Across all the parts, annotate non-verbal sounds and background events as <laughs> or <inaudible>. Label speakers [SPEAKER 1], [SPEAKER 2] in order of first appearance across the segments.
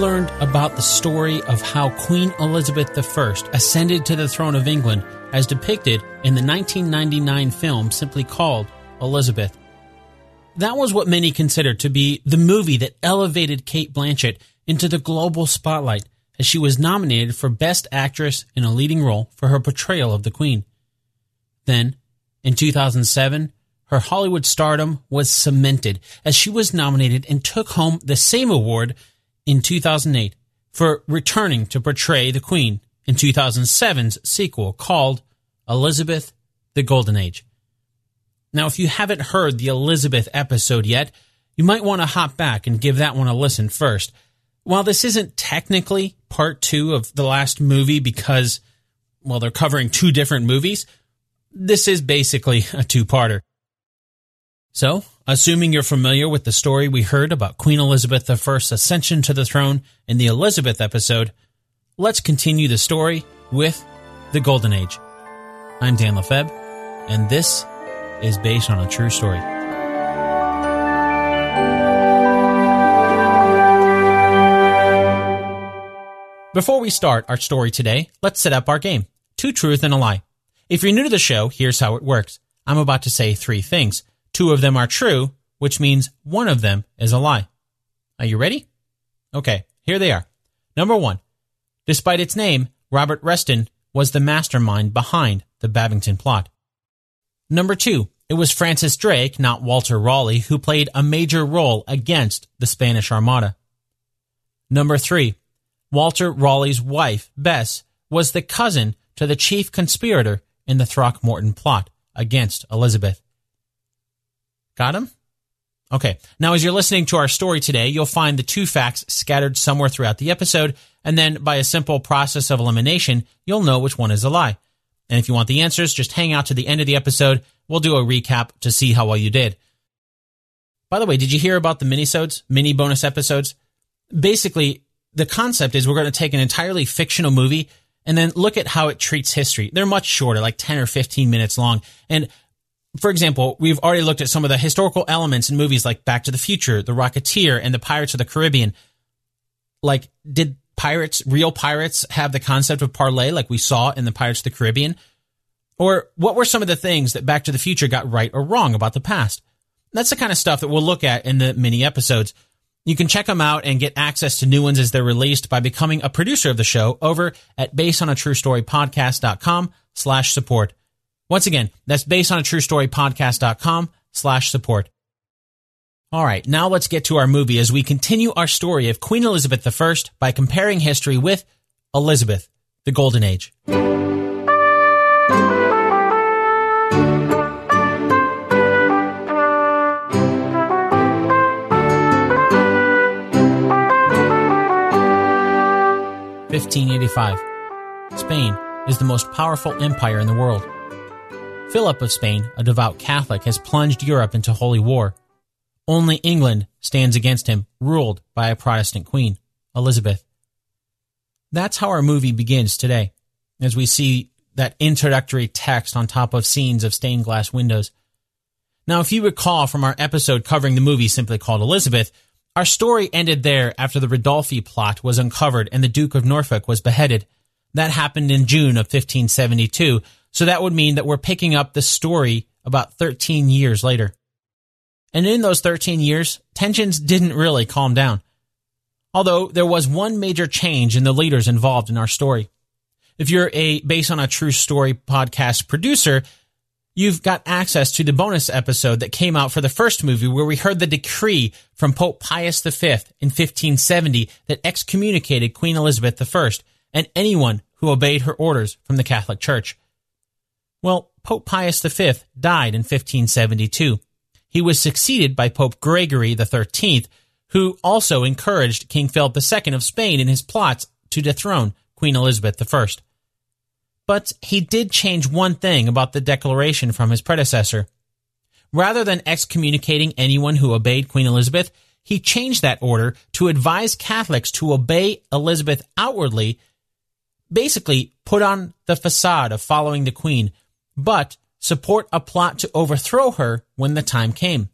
[SPEAKER 1] learned about the story of how Queen Elizabeth I ascended to the throne of England as depicted in the 1999 film simply called Elizabeth. That was what many considered to be the movie that elevated Cate Blanchett into the global spotlight as she was nominated for Best Actress in a Leading Role for her portrayal of the Queen. Then, in 2007, her Hollywood stardom was cemented as she was nominated and took home the same award in 2008 for returning to portray the Queen in 2007's sequel called Elizabeth the Golden Age. Now, if you haven't heard the Elizabeth episode yet, you might want to hop back and give that one a listen first. While this isn't technically part two of the last movie because, well, they're covering two different movies, this is basically a two parter. So, assuming you're familiar with the story we heard about Queen Elizabeth I's ascension to the throne in the Elizabeth episode, let's continue the story with the Golden Age. I'm Dan Lefebvre, and this is based on a true story. Before we start our story today, let's set up our game Two Truth and a Lie. If you're new to the show, here's how it works. I'm about to say three things. Two of them are true, which means one of them is a lie. Are you ready? Okay, here they are. Number one, despite its name, Robert Reston was the mastermind behind the Babington plot. Number two, it was Francis Drake, not Walter Raleigh, who played a major role against the Spanish Armada. Number three, Walter Raleigh's wife, Bess, was the cousin to the chief conspirator in the Throckmorton plot against Elizabeth. Got him? Okay. Now, as you're listening to our story today, you'll find the two facts scattered somewhere throughout the episode, and then by a simple process of elimination, you'll know which one is a lie. And if you want the answers, just hang out to the end of the episode. We'll do a recap to see how well you did. By the way, did you hear about the minisodes, mini bonus episodes? Basically, the concept is we're going to take an entirely fictional movie and then look at how it treats history. They're much shorter, like 10 or 15 minutes long. And for example, we've already looked at some of the historical elements in movies like Back to the Future, The Rocketeer, and The Pirates of the Caribbean. Like, did pirates, real pirates, have the concept of parlay like we saw in The Pirates of the Caribbean? Or what were some of the things that Back to the Future got right or wrong about the past? That's the kind of stuff that we'll look at in the mini episodes. You can check them out and get access to new ones as they're released by becoming a producer of the show over at basedonatruestorypodcast.com slash support. Once again, that's based on a true story podcast.com slash support. All right, now let's get to our movie as we continue our story of Queen Elizabeth I by comparing history with Elizabeth, the Golden Age. Fifteen eighty five. Spain is the most powerful empire in the world. Philip of Spain, a devout Catholic, has plunged Europe into holy war. Only England stands against him, ruled by a Protestant queen, Elizabeth. That's how our movie begins today, as we see that introductory text on top of scenes of stained glass windows. Now, if you recall from our episode covering the movie simply called Elizabeth, our story ended there after the Ridolfi plot was uncovered and the Duke of Norfolk was beheaded. That happened in June of 1572, so that would mean that we're picking up the story about 13 years later. And in those 13 years, tensions didn't really calm down. Although there was one major change in the leaders involved in our story. If you're a based on a true story podcast producer, you've got access to the bonus episode that came out for the first movie where we heard the decree from Pope Pius V in 1570 that excommunicated Queen Elizabeth I and anyone who obeyed her orders from the Catholic Church. Well, Pope Pius V died in 1572. He was succeeded by Pope Gregory XIII, who also encouraged King Philip II of Spain in his plots to dethrone Queen Elizabeth I. But he did change one thing about the declaration from his predecessor. Rather than excommunicating anyone who obeyed Queen Elizabeth, he changed that order to advise Catholics to obey Elizabeth outwardly, basically put on the facade of following the Queen but support a plot to overthrow her when the time came.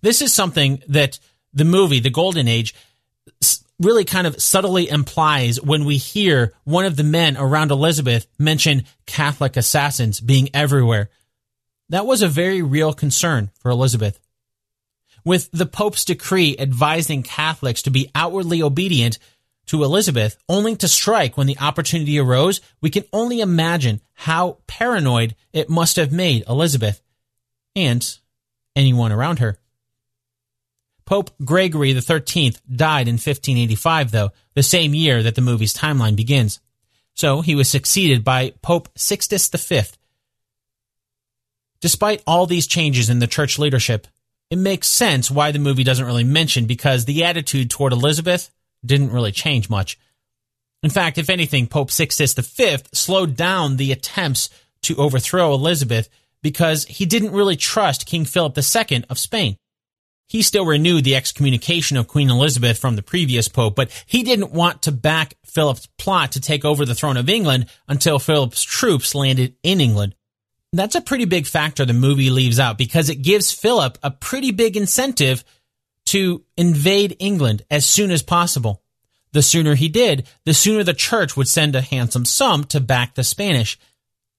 [SPEAKER 1] This is something that the movie, The Golden Age, really kind of subtly implies when we hear one of the men around Elizabeth mention Catholic assassins being everywhere. That was a very real concern for Elizabeth. With the Pope's decree advising Catholics to be outwardly obedient to Elizabeth, only to strike when the opportunity arose, we can only imagine how paranoid it must have made Elizabeth and anyone around her. Pope Gregory XIII died in 1585, though, the same year that the movie's timeline begins. So he was succeeded by Pope Sixtus V. Despite all these changes in the church leadership, it makes sense why the movie doesn't really mention because the attitude toward Elizabeth didn't really change much. In fact, if anything, Pope Sixtus V slowed down the attempts to overthrow Elizabeth because he didn't really trust King Philip II of Spain. He still renewed the excommunication of Queen Elizabeth from the previous pope, but he didn't want to back Philip's plot to take over the throne of England until Philip's troops landed in England. That's a pretty big factor the movie leaves out because it gives Philip a pretty big incentive to invade England as soon as possible. The sooner he did, the sooner the church would send a handsome sum to back the Spanish.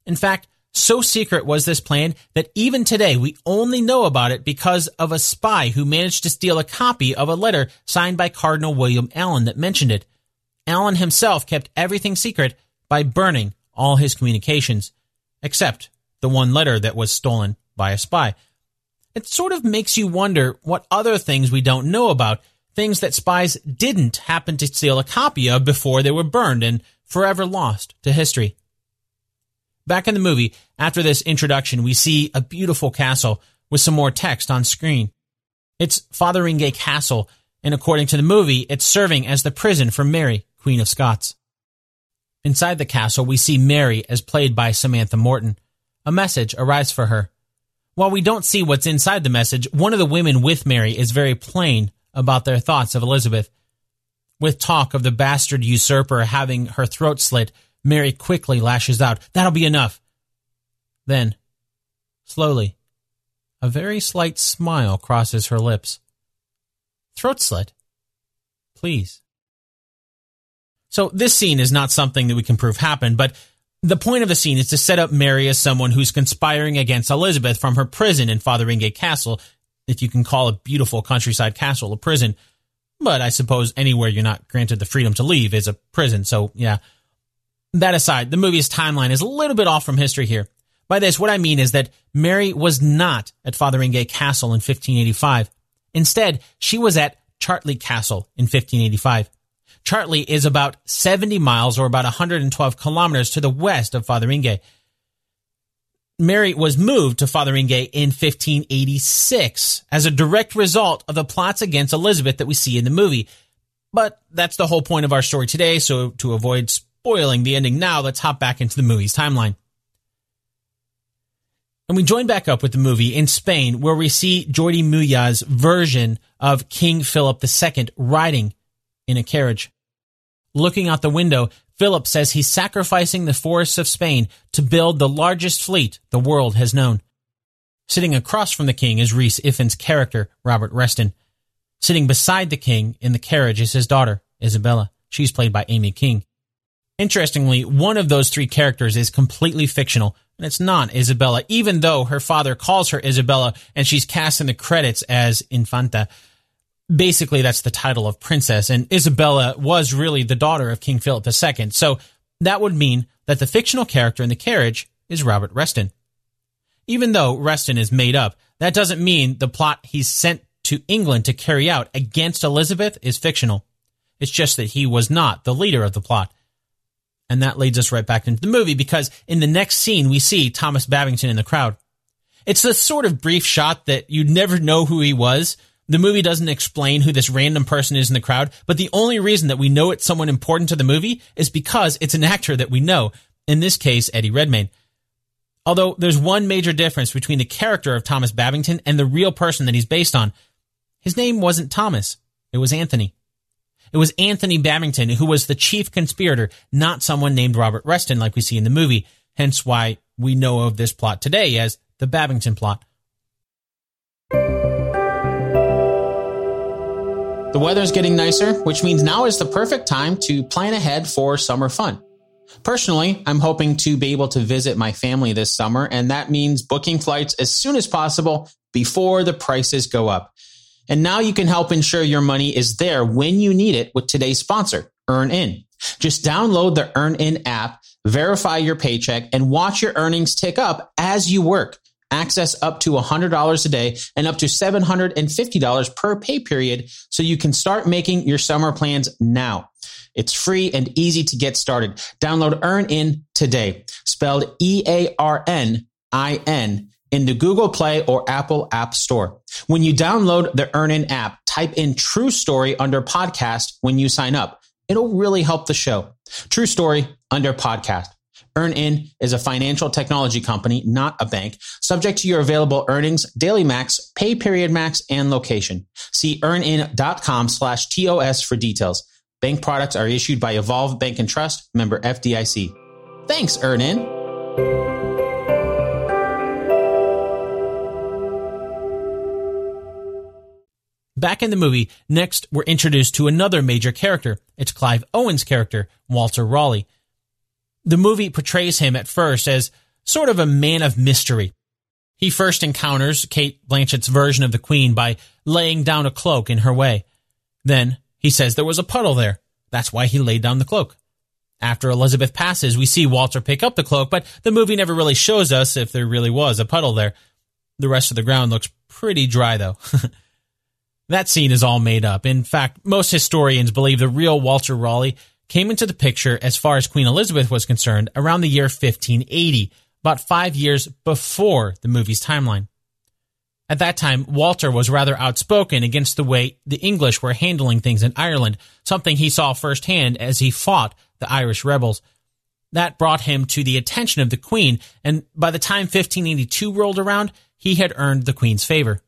[SPEAKER 1] In fact, so secret was this plan that even today we only know about it because of a spy who managed to steal a copy of a letter signed by Cardinal William Allen that mentioned it. Allen himself kept everything secret by burning all his communications, except the one letter that was stolen by a spy. It sort of makes you wonder what other things we don't know about, things that spies didn't happen to steal a copy of before they were burned and forever lost to history. Back in the movie, after this introduction, we see a beautiful castle with some more text on screen. It's Fotheringay Castle, and according to the movie, it's serving as the prison for Mary, Queen of Scots. Inside the castle, we see Mary as played by Samantha Morton. A message arrives for her. While we don't see what's inside the message, one of the women with Mary is very plain about their thoughts of Elizabeth. With talk of the bastard usurper having her throat slit, Mary quickly lashes out, That'll be enough. Then, slowly, a very slight smile crosses her lips. Throat slit? Please. So this scene is not something that we can prove happened, but the point of the scene is to set up Mary as someone who's conspiring against Elizabeth from her prison in Fotheringay Castle, if you can call a beautiful countryside castle a prison. But I suppose anywhere you're not granted the freedom to leave is a prison, so yeah. That aside, the movie's timeline is a little bit off from history here. By this, what I mean is that Mary was not at Fotheringay Castle in 1585. Instead, she was at Chartley Castle in 1585. Chartley is about 70 miles or about 112 kilometers to the west of Fotheringay. Mary was moved to Fotheringay in 1586 as a direct result of the plots against Elizabeth that we see in the movie. But that's the whole point of our story today, so to avoid spoiling the ending now, let's hop back into the movie's timeline. And we join back up with the movie in Spain, where we see Jordi Mollà's version of King Philip II riding in a carriage. Looking out the window, Philip says he's sacrificing the forests of Spain to build the largest fleet the world has known. Sitting across from the king is Rhys Ifans' character, Robert Reston. Sitting beside the king in the carriage is his daughter, Isabella. She's played by Aimee King. Interestingly, one of those three characters is completely fictional, and it's not Isabella, even though her father calls her Isabella and she's cast in the credits as Infanta. Basically, that's the title of princess, and Isabella was really the daughter of King Philip II. So that would mean that the fictional character in the carriage is Robert Reston. Even though Reston is made up, that doesn't mean the plot he's sent to England to carry out against Elizabeth is fictional. It's just that he was not the leader of the plot. And that leads us right back into the movie because in the next scene, we see Thomas Babington in the crowd. It's a sort of brief shot that you'd never know who he was. The movie doesn't explain who this random person is in the crowd, but the only reason that we know it's someone important to the movie is because it's an actor that we know. In this case, Eddie Redmayne. Although there's one major difference between the character of Thomas Babington and the real person that he's based on. His name wasn't Thomas. It was Anthony. It was Anthony Babington who was the chief conspirator, not someone named Robert Reston like we see in the movie. Hence why we know of this plot today as the Babington plot. The weather's getting nicer, which means now is the perfect time to plan ahead for summer fun. Personally, I'm hoping to be able to visit my family this summer, and that means booking flights as soon as possible before the prices go up. And now you can help ensure your money is there when you need it with today's sponsor, EarnIn. Just download the EarnIn app, verify your paycheck, and watch your earnings tick up as you work. Access up to $100 a day and up to $750 per pay period so you can start making your summer plans now. It's free and easy to get started. Download EarnIn today, spelled E-A-R-N-I-N in the Google Play or Apple App Store. When you download the EarnIn app, type in True Story under podcast when you sign up. It'll really help the show. True Story under podcast. EarnIn is a financial technology company, not a bank, subject to your available earnings, daily max, pay period max, and location. See earnin.com slash TOS for details. Bank products are issued by Evolve Bank and Trust, member FDIC. Thanks, EarnIn. Back in the movie, next we're introduced to another major character. It's Clive Owen's character, Walter Raleigh. The movie portrays him at first as sort of a man of mystery. He first encounters Cate Blanchett's version of the Queen by laying down a cloak in her way. Then he says there was a puddle there. That's why he laid down the cloak. After Elizabeth passes, we see Walter pick up the cloak, but the movie never really shows us if there really was a puddle there. The rest of the ground looks pretty dry though. <laughs> that scene is all made up. In fact, most historians believe the real Walter Raleigh came into the picture as far as Queen Elizabeth was concerned around the year 1580, about five years before the movie's timeline. At that time, Walter was rather outspoken against the way the English were handling things in Ireland, something he saw firsthand as he fought the Irish rebels. That brought him to the attention of the Queen, and by the time 1582 rolled around, he had earned the Queen's favor.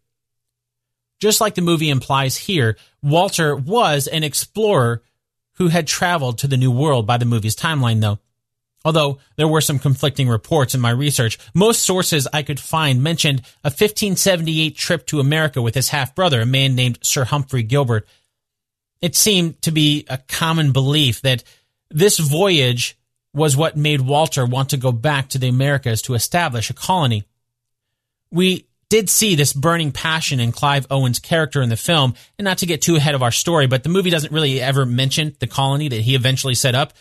[SPEAKER 1] Just like the movie implies here, Walter was an explorer who had traveled to the New World by the movie's timeline, though. Although there were some conflicting reports in my research, most sources I could find mentioned a 1578 trip to America with his half brother, a man named Sir Humphrey Gilbert. It seemed to be a common belief that this voyage was what made Walter want to go back to the Americas to establish a colony. We did see this burning passion in Clive Owen's character in the film, and not to get too ahead of our story, but the movie doesn't really ever mention the colony that he eventually set up.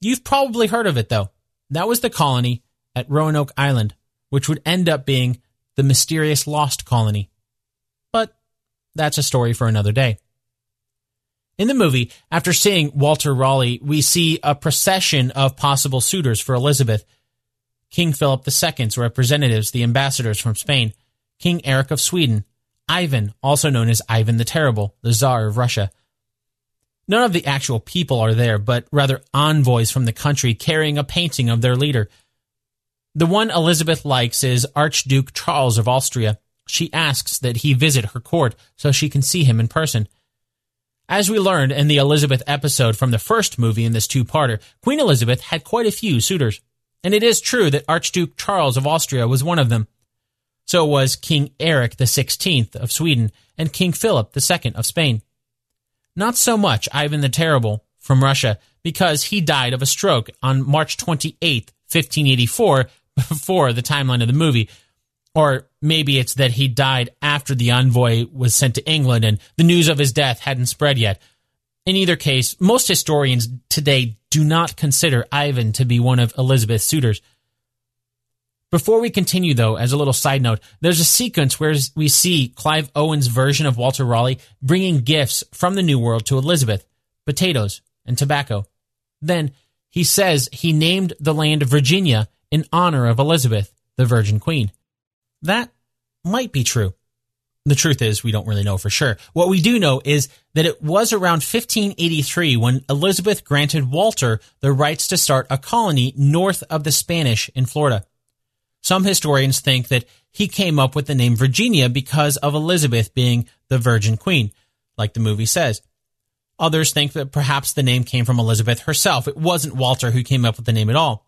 [SPEAKER 1] You've probably heard of it though. That was the colony at Roanoke Island, which would end up being the mysterious lost colony. But that's a story for another day. In the movie, after seeing Walter Raleigh, we see a procession of possible suitors for Elizabeth. King Philip II's representatives, the ambassadors from Spain, King Eric of Sweden, Ivan, also known as Ivan the Terrible, the Tsar of Russia. None of the actual people are there, but rather envoys from the country carrying a painting of their leader. The one Elizabeth likes is Archduke Charles of Austria. She asks that he visit her court so she can see him in person. As we learned in the Elizabeth episode from the first movie in this two-parter, Queen Elizabeth had quite a few suitors. And it is true that Archduke Charles of Austria was one of them. So was King Eric XVI of Sweden and King Philip II of Spain. Not so much Ivan the Terrible from Russia, because he died of a stroke on March 28, 1584, <laughs> before the timeline of the movie. Or maybe it's that he died after the envoy was sent to England and the news of his death hadn't spread yet. In either case, most historians today do not consider Ivan to be one of Elizabeth's suitors. Before we continue, though, as a little side note, there's a sequence where we see Clive Owen's version of Walter Raleigh bringing gifts from the New World to Elizabeth potatoes and tobacco. Then he says he named the land Virginia in honor of Elizabeth, the Virgin Queen. That might be true. The truth is, we don't really know for sure. What we do know is that it was around 1583 when Elizabeth granted Walter the rights to start a colony north of the Spanish in Florida. Some historians think that he came up with the name Virginia because of Elizabeth being the Virgin Queen, like the movie says. Others think that perhaps the name came from Elizabeth herself. It wasn't Walter who came up with the name at all.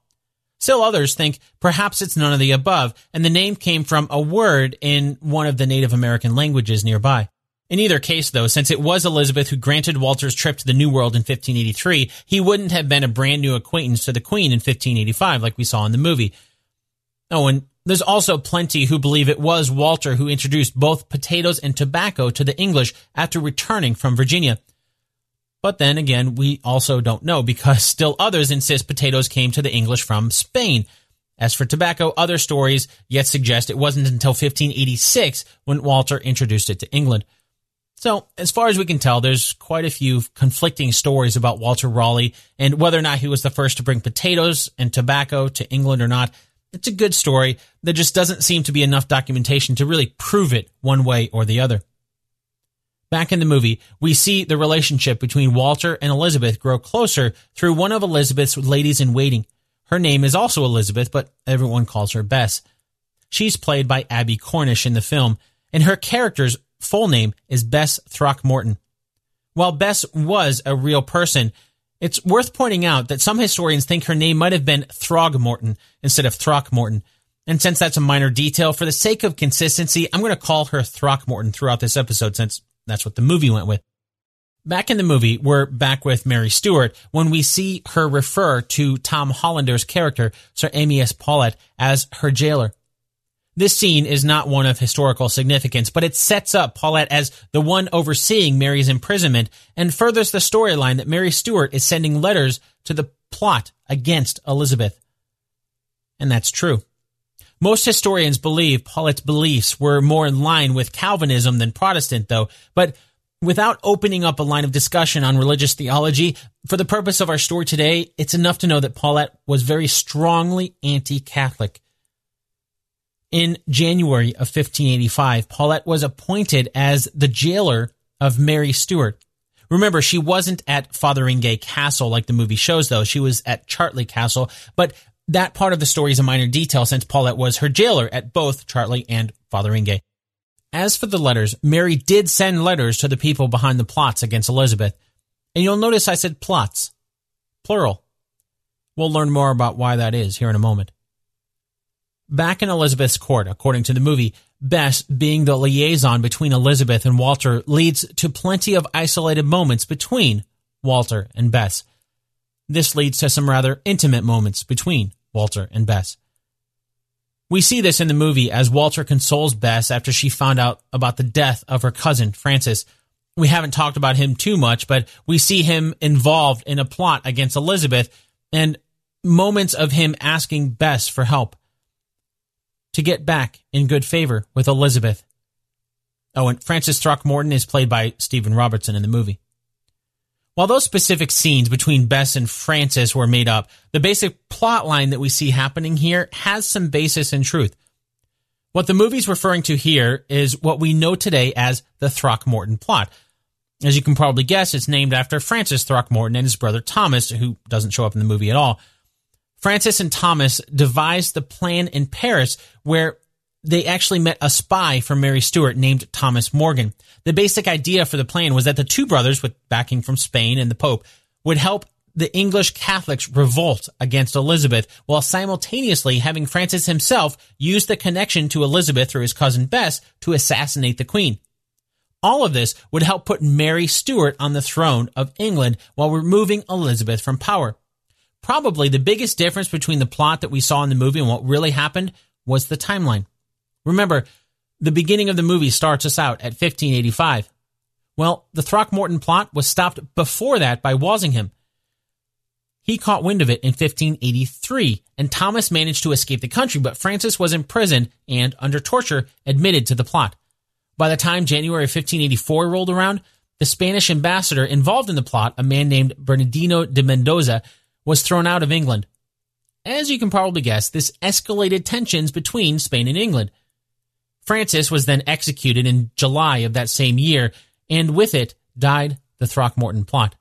[SPEAKER 1] Still others think perhaps it's none of the above, and the name came from a word in one of the Native American languages nearby. In either case, though, since it was Elizabeth who granted Walter's trip to the New World in 1583, he wouldn't have been a brand new acquaintance to the Queen in 1585, like we saw in the movie. Oh, and there's also plenty who believe it was Walter who introduced both potatoes and tobacco to the English after returning from Virginia. But then again, we also don't know because still others insist potatoes came to the English from Spain. As for tobacco, other stories yet suggest it wasn't until 1586 when Walter introduced it to England. So, as far as we can tell, there's quite a few conflicting stories about Walter Raleigh and whether or not he was the first to bring potatoes and tobacco to England or not. It's a good story. There just doesn't seem to be enough documentation to really prove it one way or the other. Back in the movie, we see the relationship between Walter and Elizabeth grow closer through one of Elizabeth's ladies in waiting. Her name is also Elizabeth, but everyone calls her Bess. She's played by Abbie Cornish in the film, and her character's full name is Bess Throckmorton. While Bess was a real person, it's worth pointing out that some historians think her name might have been Throgmorton instead of Throckmorton. And since that's a minor detail, for the sake of consistency, I'm going to call her Throckmorton throughout this episode since that's what the movie went with. Back in the movie, we're back with Mary Stuart when we see her refer to Tom Hollander's character, Sir Amyas Paulet, as her jailer. This scene is not one of historical significance, but it sets up Paulet as the one overseeing Mary's imprisonment and furthers the storyline that Mary Stuart is sending letters to the plot against Elizabeth. And that's true. Most historians believe Paulet's beliefs were more in line with Calvinism than Protestant, though, but without opening up a line of discussion on religious theology, for the purpose of our story today, it's enough to know that Paulet was very strongly anti-Catholic. In January of 1585, Paulet was appointed as the jailer of Mary Stuart. Remember, she wasn't at Fotheringay Castle like the movie shows, though. She was at Chartley Castle, but that part of the story is a minor detail since Paulet was her jailer at both Chartley and Fotheringay. As for the letters, Mary did send letters to the people behind the plots against Elizabeth. And you'll notice I said plots, plural. We'll learn more about why that is here in a moment. Back in Elizabeth's court, according to the movie, Bess, being the liaison between Elizabeth and Walter, leads to plenty of isolated moments between Walter and Bess. This leads to some rather intimate moments between Walter and Bess. We see this in the movie as Walter consoles Bess after she found out about the death of her cousin, Francis. We haven't talked about him too much, but we see him involved in a plot against Elizabeth and moments of him asking Bess for help to get back in good favor with Elizabeth. Oh, and Francis Throckmorton is played by Steven Robertson in the movie. While those specific scenes between Bess and Francis were made up, the basic plot line that we see happening here has some basis in truth. What the movie's referring to here is what we know today as the Throckmorton plot. As you can probably guess, it's named after Francis Throckmorton and his brother Thomas, who doesn't show up in the movie at all. Francis and Thomas devised the plan in Paris where they actually met a spy from Mary Stuart named Thomas Morgan. The basic idea for the plan was that the two brothers, with backing from Spain and the Pope, would help the English Catholics revolt against Elizabeth while simultaneously having Francis himself use the connection to Elizabeth through his cousin Bess to assassinate the Queen. All of this would help put Mary Stuart on the throne of England while removing Elizabeth from power. Probably the biggest difference between the plot that we saw in the movie and what really happened was the timeline. Remember, the beginning of the movie starts us out at 1585. Well, the Throckmorton plot was stopped before that by Walsingham. He caught wind of it in 1583, and Thomas managed to escape the country, but Francis was imprisoned and, under torture, admitted to the plot. By the time January 1584 rolled around, the Spanish ambassador involved in the plot, a man named Bernardino de Mendoza, was thrown out of England. As you can probably guess, this escalated tensions between Spain and England. Francis was then executed in July of that same year, and with it died the Throckmorton plot.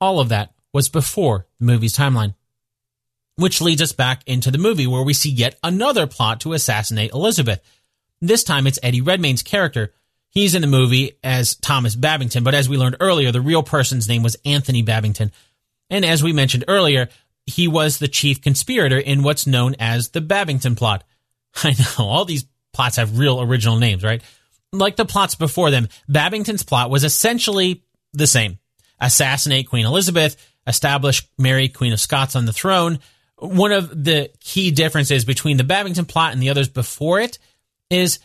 [SPEAKER 1] All of that was before the movie's timeline. Which leads us back into the movie where we see yet another plot to assassinate Elizabeth. This time it's Eddie Redmayne's character. He's in the movie as Thomas Babington, but as we learned earlier, the real person's name was Anthony Babington. And as we mentioned earlier, he was the chief conspirator in what's known as the Babington plot. <laughs> I know, all these plots have real original names, right? Like the plots before them, Babington's plot was essentially the same. Assassinate Queen Elizabeth, establish Mary Queen of Scots on the throne. One of the key differences between the Babington plot and the others before it is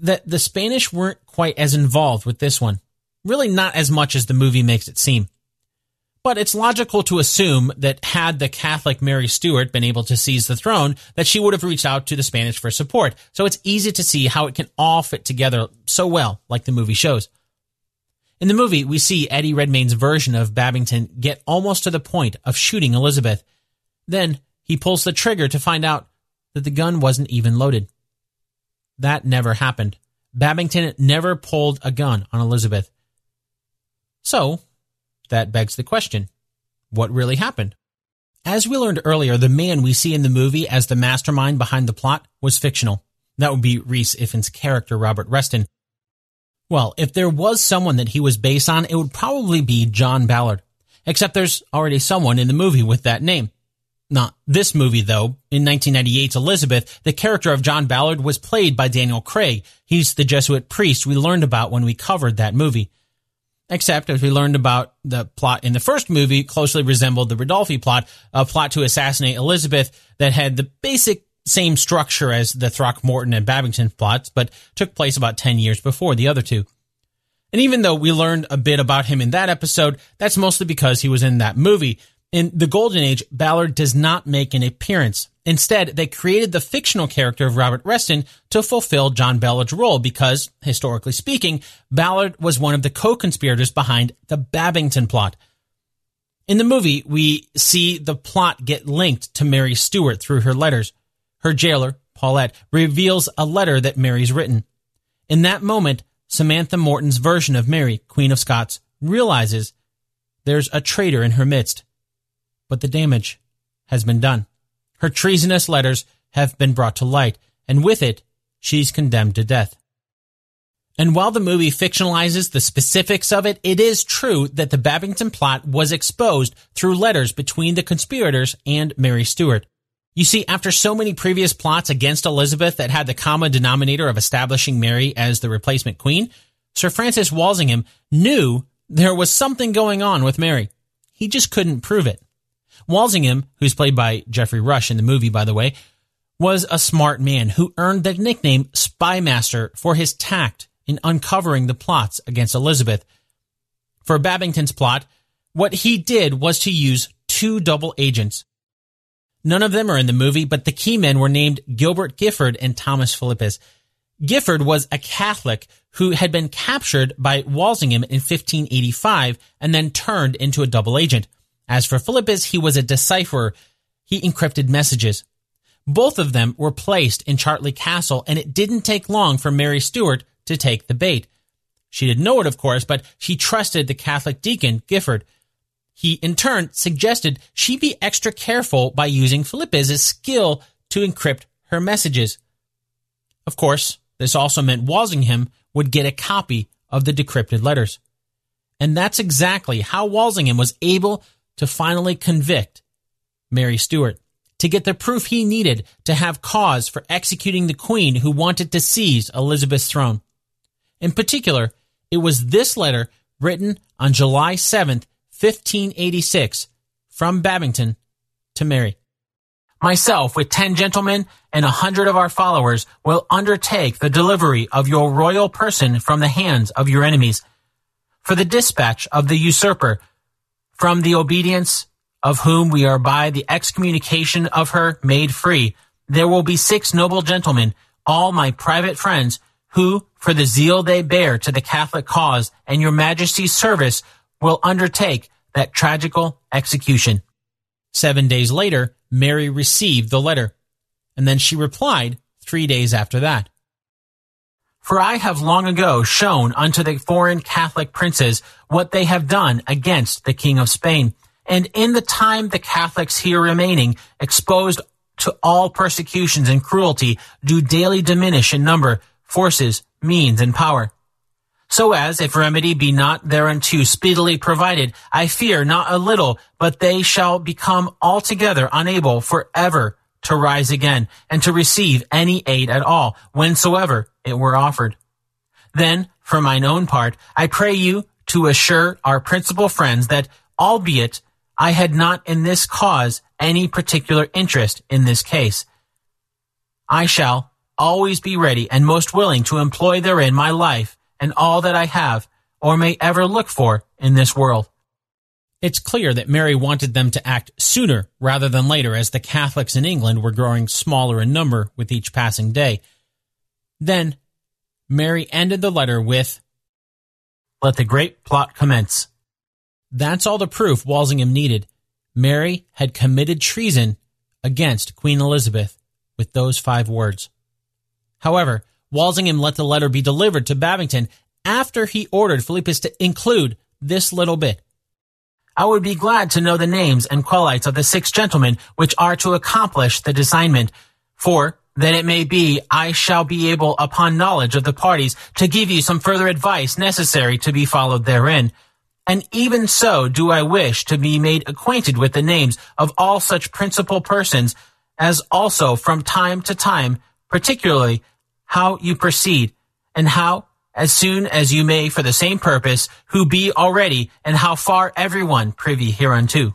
[SPEAKER 1] that the Spanish weren't quite as involved with this one. Really not as much as the movie makes it seem. But it's logical to assume that had the Catholic Mary Stuart been able to seize the throne, that she would have reached out to the Spanish for support. So it's easy to see how it can all fit together so well, like the movie shows. In the movie, we see Eddie Redmayne's version of Babington get almost to the point of shooting Elizabeth. Then he pulls the trigger to find out that the gun wasn't even loaded. That never happened. Babington never pulled a gun on Elizabeth. So, that begs the question what really happened? As we learned earlier, the man we see in the movie as the mastermind behind the plot was fictional. That would be Rhys Ifans' character, Robert Reston. Well, if there was someone that he was based on, it would probably be John Ballard. Except there's already someone in the movie with that name. Not this movie, though. In 1998's Elizabeth, the character of John Ballard was played by Daniel Craig. He's the Jesuit priest we learned about when we covered that movie. Except, as we learned about the plot in the first movie, closely resembled the Ridolfi plot, a plot to assassinate Elizabeth that had the basic same structure as the Throckmorton and Babington plots, but took place about 10 years before the other two. And even though we learned a bit about him in that episode, that's mostly because he was in that movie. In The Golden Age, Ballard does not make an appearance. Instead, they created the fictional character of Robert Reston to fulfill John Ballard's role because, historically speaking, Ballard was one of the co-conspirators behind the Babington plot. In the movie, we see the plot get linked to Mary Stuart through her letters. Her jailer, Paulet, reveals a letter that Mary's written. In that moment, Samantha Morton's version of Mary, Queen of Scots, realizes there's a traitor in her midst but the damage has been done. Her treasonous letters have been brought to light, and with it, she's condemned to death. And while the movie fictionalizes the specifics of it, it is true that the Babington plot was exposed through letters between the conspirators and Mary Stuart. You see, after so many previous plots against Elizabeth that had the common denominator of establishing Mary as the replacement queen, Sir Francis Walsingham knew there was something going on with Mary. He just couldn't prove it. Walsingham, who's played by Geoffrey Rush in the movie, by the way, was a smart man who earned the nickname Spymaster for his tact in uncovering the plots against Elizabeth. For Babington's plot, what he did was to use two double agents. None of them are in the movie, but the key men were named Gilbert Gifford and Thomas Phelippes. Gifford was a Catholic who had been captured by Walsingham in 1585 and then turned into a double agent. As for Phelippes, he was a decipherer. He encrypted messages. Both of them were placed in Chartley Castle, and it didn't take long for Mary Stuart to take the bait. She didn't know it, of course, but she trusted the Catholic deacon, Gifford. He, in turn, suggested she be extra careful by using Phelippes' skill to encrypt her messages. Of course, this also meant Walsingham would get a copy of the decrypted letters. And that's exactly how Walsingham was able to finally convict Mary Stuart, to get the proof he needed to have cause for executing the queen who wanted to seize Elizabeth's throne. In particular, it was this letter written on July 7th, 1586, from Babington to Mary. Myself, with ten gentlemen and a hundred of our followers, will undertake the delivery of your royal person from the hands of your enemies. For the dispatch of the usurper from the obedience of whom we are by the excommunication of her made free. There will be six noble gentlemen, all my private friends, who, for the zeal they bear to the Catholic cause and your majesty's service, will undertake that tragical execution. Seven days later, Mary received the letter, and then she replied three days after that. For I have long ago shown unto the foreign Catholic princes what they have done against the King of Spain. And in the time the Catholics here remaining, exposed to all persecutions and cruelty, do daily diminish in number, forces, means, and power. So as, if remedy be not thereunto speedily provided, I fear not a little, but they shall become altogether unable for ever to rise again, and to receive any aid at all, whensoever it were offered. Then, for mine own part, I pray you to assure our principal friends that, albeit I had not in this cause any particular interest in this case, I shall always be ready and most willing to employ therein my life and all that I have or may ever look for in this world. It's clear that Mary wanted them to act sooner rather than later as the Catholics in England were growing smaller in number with each passing day. Then, Mary ended the letter with, Let the great plot commence. That's all the proof Walsingham needed. Mary had committed treason against Queen Elizabeth with those five words. However, Walsingham let the letter be delivered to Babington after he ordered Phelippes to include this little bit. I would be glad to know the names and qualities of the six gentlemen which are to accomplish the designment, for that it may be I shall be able upon knowledge of the parties to give you some further advice necessary to be followed therein. And even so do I wish to be made acquainted with the names of all such principal persons, as also from time to time, particularly how you proceed, and how as soon as you may for the same purpose, who be already, and how far everyone privy hereunto.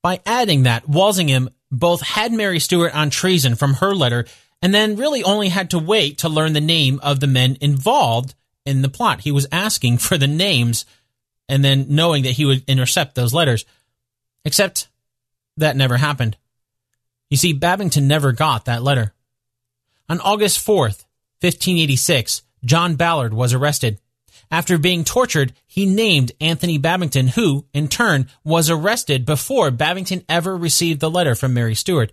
[SPEAKER 1] By adding that, Walsingham both had Mary Stuart on treason from her letter, and then really only had to wait to learn the name of the men involved in the plot. He was asking for the names and then knowing that he would intercept those letters. Except that never happened. You see, Babington never got that letter. On August 4th, 1586, John Ballard was arrested. After being tortured, he named Anthony Babington, who, in turn, was arrested before Babington ever received the letter from Mary Stuart.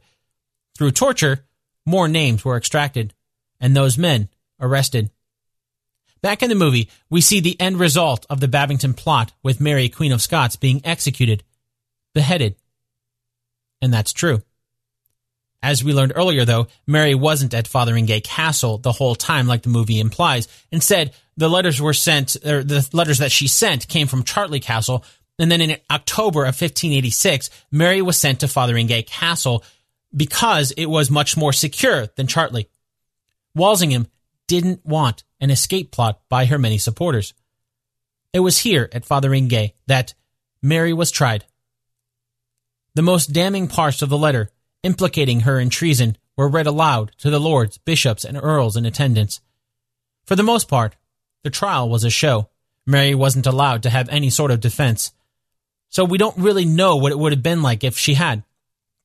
[SPEAKER 1] Through torture, more names were extracted, and those men arrested. Back in the movie, we see the end result of the Babington plot with Mary, Queen of Scots, being executed, beheaded. And that's true. As we learned earlier, though, Mary wasn't at Fotheringay Castle the whole time, like the movie implies. Instead, the letters were sent, or the letters that she sent came from Chartley Castle. And then in October of 1586, Mary was sent to Fotheringay Castle because it was much more secure than Chartley. Walsingham didn't want an escape plot by her many supporters. It was here at Fotheringay that Mary was tried. The most damning parts of the letter implicating her in treason were read aloud to the lords, bishops, and earls in attendance. For the most part, the trial was a show. Mary wasn't allowed to have any sort of defense. So we don't really know what it would have been like if she had.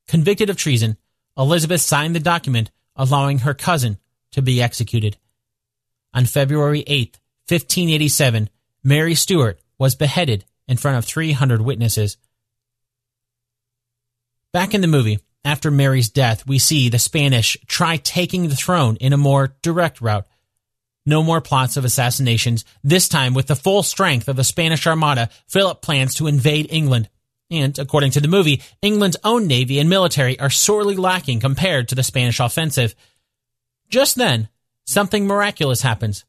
[SPEAKER 1] Convicted of treason, Elizabeth signed the document allowing her cousin to be executed. On February 8, 1587, Mary Stuart was beheaded in front of 300 witnesses. Back in the movie, after Mary's death, we see the Spanish try taking the throne in a more direct route. No more plots of assassinations. This time, with the full strength of the Spanish Armada, Philip plans to invade England. And, according to the movie, England's own navy and military are sorely lacking compared to the Spanish offensive. Just then, something miraculous happens.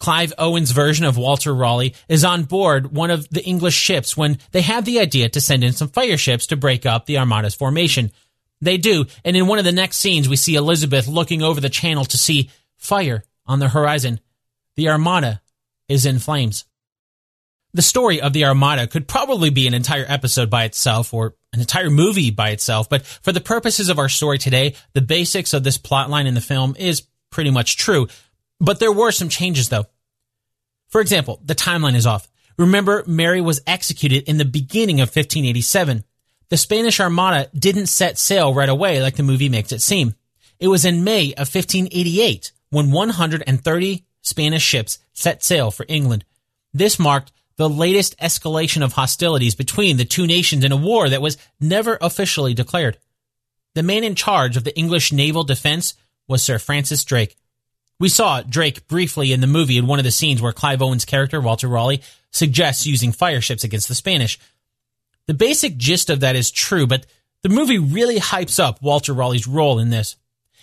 [SPEAKER 1] Clive Owen's version of Walter Raleigh is on board one of the English ships when they have the idea to send in some fire ships to break up the Armada's formation. They do. And in one of the next scenes, we see Elizabeth looking over the channel to see fire on the horizon. The Armada is in flames. The story of the Armada could probably be an entire episode by itself or an entire movie by itself, but for the purposes of our story today, the basics of this plotline in the film is pretty much true. But there were some changes though. For example, the timeline is off. Remember, Mary was executed in the beginning of 1587. The Spanish Armada didn't set sail right away like the movie makes it seem. It was in May of 1588 when 130 Spanish ships set sail for England. This marked the latest escalation of hostilities between the two nations in a war that was never officially declared. The man in charge of the English naval defense was Sir Francis Drake. We saw Drake briefly in the movie in one of the scenes where Clive Owen's character, Walter Raleigh, suggests using fire ships against the Spanish. The basic gist of that is true, but the movie really hypes up Walter Raleigh's role in this.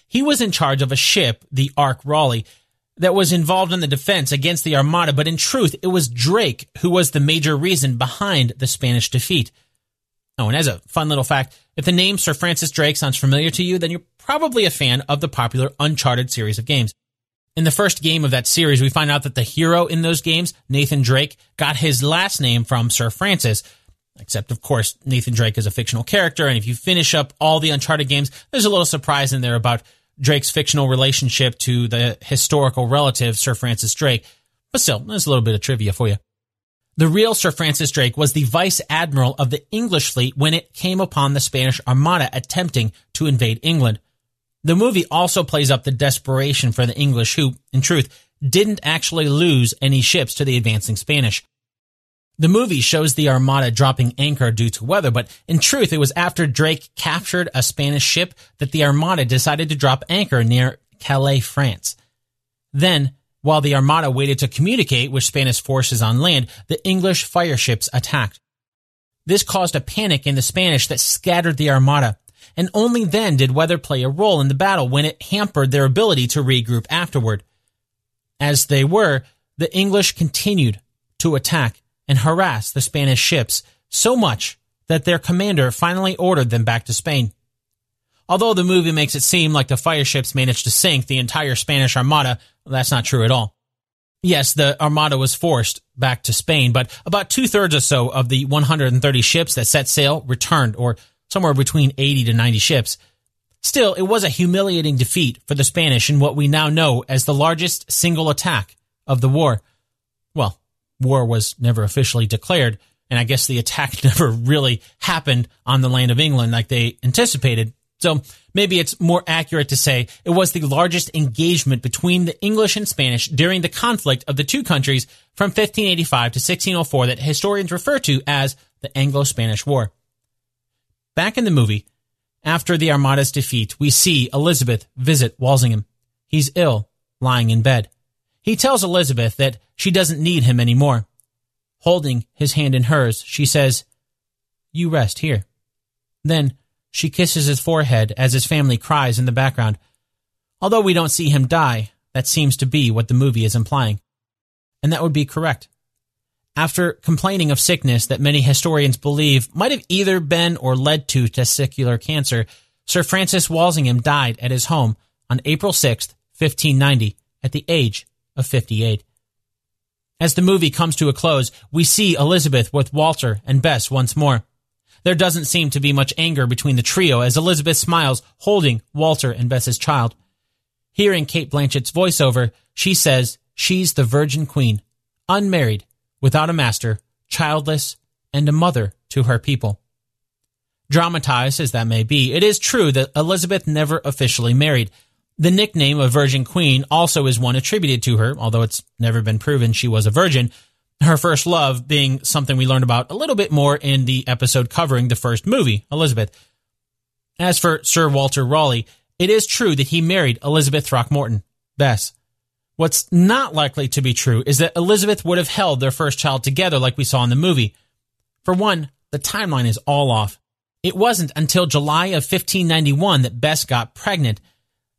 [SPEAKER 1] He was in charge of a ship, the Ark Raleigh, that was involved in the defense against the Armada, but in truth, it was Drake who was the major reason behind the Spanish defeat. Oh, and as a fun little fact, if the name Sir Francis Drake sounds familiar to you, then you're probably a fan of the popular Uncharted series of games. In the first game of that series, we find out that the hero in those games, Nathan Drake, got his last name from Sir Francis. Except, of course, Nathan Drake is a fictional character, and if you finish up all the Uncharted games, there's a little surprise in there about Drake's fictional relationship to the historical relative, Sir Francis Drake. But still, there's a little bit of trivia for you. The real Sir Francis Drake was the vice admiral of the English fleet when it came upon the Spanish Armada attempting to invade England. The movie also plays up the desperation for the English who, in truth, didn't actually lose any ships to the advancing Spanish. The movie shows the Armada dropping anchor due to weather, but in truth, it was after Drake captured a Spanish ship that the Armada decided to drop anchor near Calais, France. Then, while the Armada waited to communicate with Spanish forces on land, the English fire ships attacked. This caused a panic in the Spanish that scattered the Armada, and only then did weather play a role in the battle when it hampered their ability to regroup afterward. As they were, the English continued to attack and harass the Spanish ships so much that their commander finally ordered them back to Spain. Although the movie makes it seem like the fire ships managed to sink the entire Spanish Armada, that's not true at all. Yes, the Armada was forced back to Spain, but about two thirds or so of the 130 ships that set sail returned, or somewhere between 80 to 90 ships. Still, it was a humiliating defeat for the Spanish in what we now know as the largest single attack of the war. Well, war was never officially declared, and I guess the attack <laughs> never really happened on the land of England like they anticipated, so maybe it's more accurate to say it was the largest engagement between the English and Spanish during the conflict of the two countries from 1585 to 1604 that historians refer to as the Anglo-Spanish War. Back in the movie, after the Armada's defeat, we see Elizabeth visit Walsingham. He's ill, lying in bed. He tells Elizabeth that she doesn't need him anymore. Holding his hand in hers, she says, You rest here. Then, she kisses his forehead as his family cries in the background. Although we don't see him die, that seems to be what the movie is implying. And that would be correct. After complaining of sickness that many historians believe might have either been or led to testicular cancer, Sir Francis Walsingham died at his home on April 6, 1590, at the age of 58. As the movie comes to a close, we see Elizabeth with Walter and Bess once more. There doesn't seem to be much anger between the trio as Elizabeth smiles, holding Walter and Bess's child. Hearing Cate Blanchett's voiceover, she says she's the Virgin Queen, unmarried, without a master, childless, and a mother to her people. Dramatized as that may be, it is true that Elizabeth never officially married. The nickname of Virgin Queen also is one attributed to her, although it's never been proven she was a virgin, her first love being something we learned about a little bit more in the episode covering the first movie, Elizabeth. As for Sir Walter Raleigh, it is true that he married Elizabeth Throckmorton, Bess. What's not likely to be true is that Elizabeth would have held their first child together like we saw in the movie. For one, the timeline is all off. It wasn't until July of 1591 that Bess got pregnant.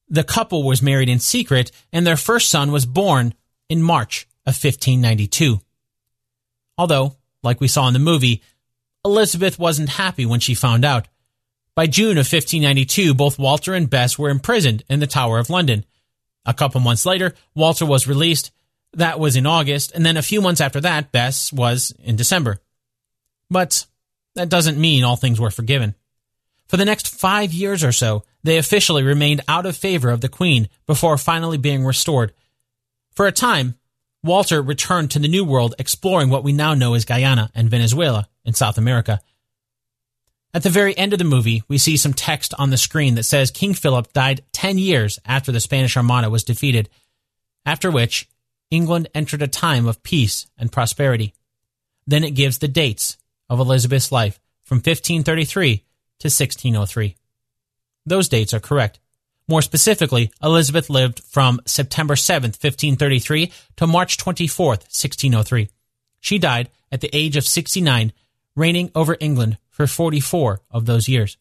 [SPEAKER 1] The couple was married in secret, and their first son was born in March of 1592. Although, like we saw in the movie, Elizabeth wasn't happy when she found out. By June of 1592, both Walter and Bess were imprisoned in the Tower of London. A couple months later, Walter was released. That was in August, and then a few months after that, Bess was in December. But that doesn't mean all things were forgiven. For the next five years or so, they officially remained out of favor of the Queen before finally being restored. For a time, Walter returned to the New World exploring what we now know as Guyana and Venezuela in South America. At the very end of the movie, we see some text on the screen that says King Philip died 10 years after the Spanish Armada was defeated, after which England entered a time of peace and prosperity. Then it gives the dates of Elizabeth's life from 1533 to 1603. Those dates are correct. More specifically, Elizabeth lived from September 7, 1533 to March 24, 1603. She died at the age of 69, reigning over England for 44 of those years.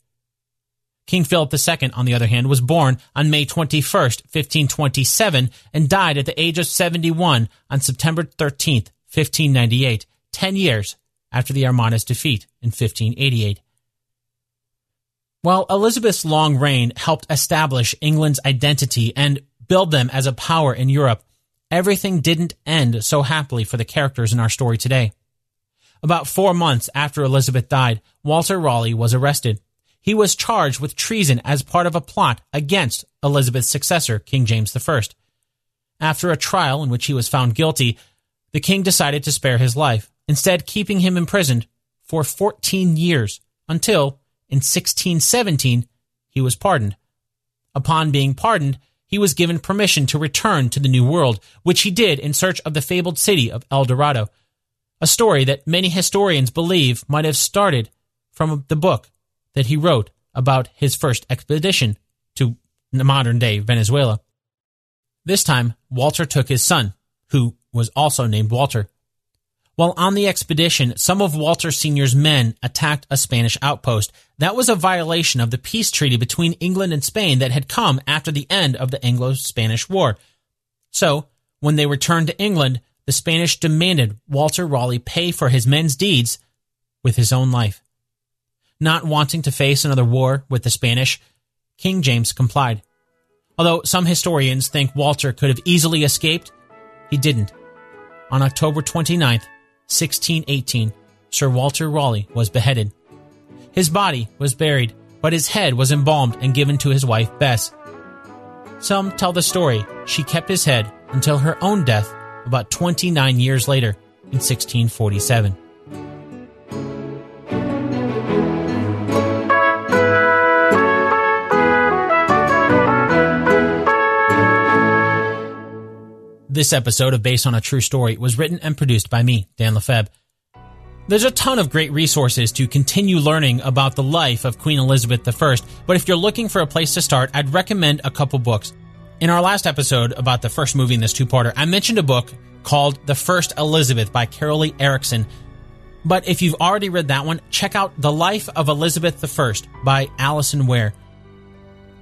[SPEAKER 1] King Philip II, on the other hand, was born on May 21, 1527, and died at the age of 71 on September 13, 1598, 10 years after the Armada's defeat in 1588. While Elizabeth's long reign helped establish England's identity and build them as a power in Europe, everything didn't end so happily for the characters in our story today. About four months after Elizabeth died, Walter Raleigh was arrested. He was charged with treason as part of a plot against Elizabeth's successor, King James I. After a trial in which he was found guilty, the king decided to spare his life, instead keeping him imprisoned for 14 years until, in 1617, he was pardoned. Upon being pardoned, he was given permission to return to the New World, which he did in search of the fabled city of El Dorado, a story that many historians believe might have started from the book that he wrote about his first expedition to modern day Venezuela. This time, Walter took his son, who was also named Walter. While on the expedition, some of Walter Sr.'s men attacked a Spanish outpost. That was a violation of the peace treaty between England and Spain that had come after the end of the Anglo Spanish War. So, when they returned to England, the Spanish demanded Walter Raleigh pay for his men's deeds with his own life. Not wanting to face another war with the Spanish, King James complied. Although some historians think Walter could have easily escaped, he didn't. On October 29, 1618, Sir Walter Raleigh was beheaded. His body was buried, but his head was embalmed and given to his wife Bess. Some tell the story she kept his head until her own death about 29 years later in 1647. This episode of Based on a True Story was written and produced by me, Dan Lefebvre. There's a ton of great resources to continue learning about the life of Queen Elizabeth I, but if you're looking for a place to start, I'd recommend a couple books. In our last episode about the first movie in this two-parter, I mentioned a book called The First Elizabeth by Carolly Erickson. But if you've already read that one, check out The Life of Elizabeth I by Alison Weir.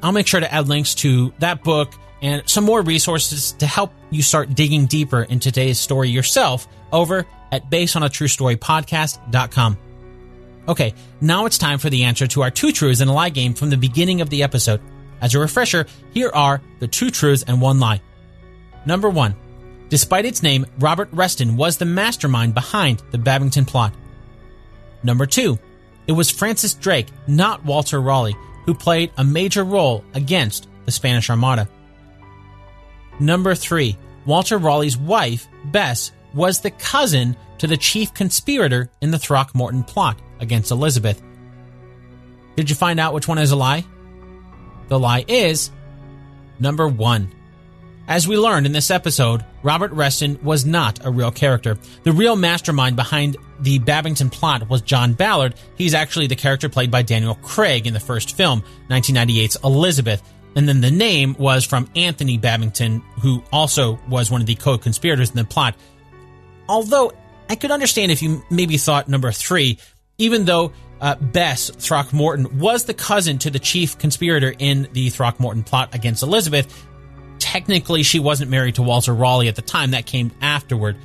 [SPEAKER 1] I'll make sure to add links to that book and some more resources to help you start digging deeper in today's story yourself over at basedonatruestorypodcast.com. Okay, now it's time for the answer to our two truths and a lie game from the beginning of the episode. As a refresher, here are the two truths and one lie. Number one, despite its name, Robert Reston was the mastermind behind the Babington plot. Number two, it was Francis Drake, not Walter Raleigh, who played a major role against the Spanish Armada. Number three, Walter Raleigh's wife, Bess, was the cousin to the chief conspirator in the Throckmorton plot against Elizabeth. Did you find out which one is a lie? The lie is number one. As we learned in this episode, Robert Reston was not a real character. The real mastermind behind the Babington plot was John Ballard. He's actually the character played by Daniel Craig in the first film, 1998's Elizabeth. And then the name was from Anthony Babington, who also was one of the co conspirators in the plot. Although I could understand if you maybe thought number three, even though uh, Bess Throckmorton was the cousin to the chief conspirator in the Throckmorton plot against Elizabeth, technically she wasn't married to Walter Raleigh at the time. That came afterward.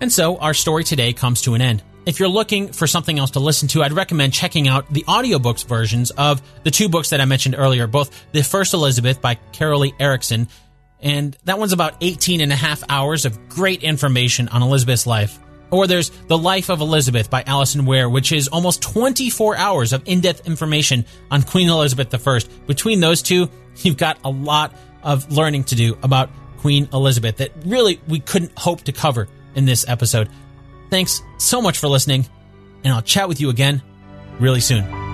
[SPEAKER 1] And so our story today comes to an end. If you're looking for something else to listen to, I'd recommend checking out the audiobooks versions of the two books that I mentioned earlier, both The First Elizabeth by Carolly Erickson, and that one's about 18 and a half hours of great information on Elizabeth's life. Or there's The Life of Elizabeth by Alison Weir, which is almost 24 hours of in-depth information on Queen Elizabeth I. Between those two, you've got a lot of learning to do about Queen Elizabeth that really we couldn't hope to cover in this episode. Thanks so much for listening, and I'll chat with you again really soon.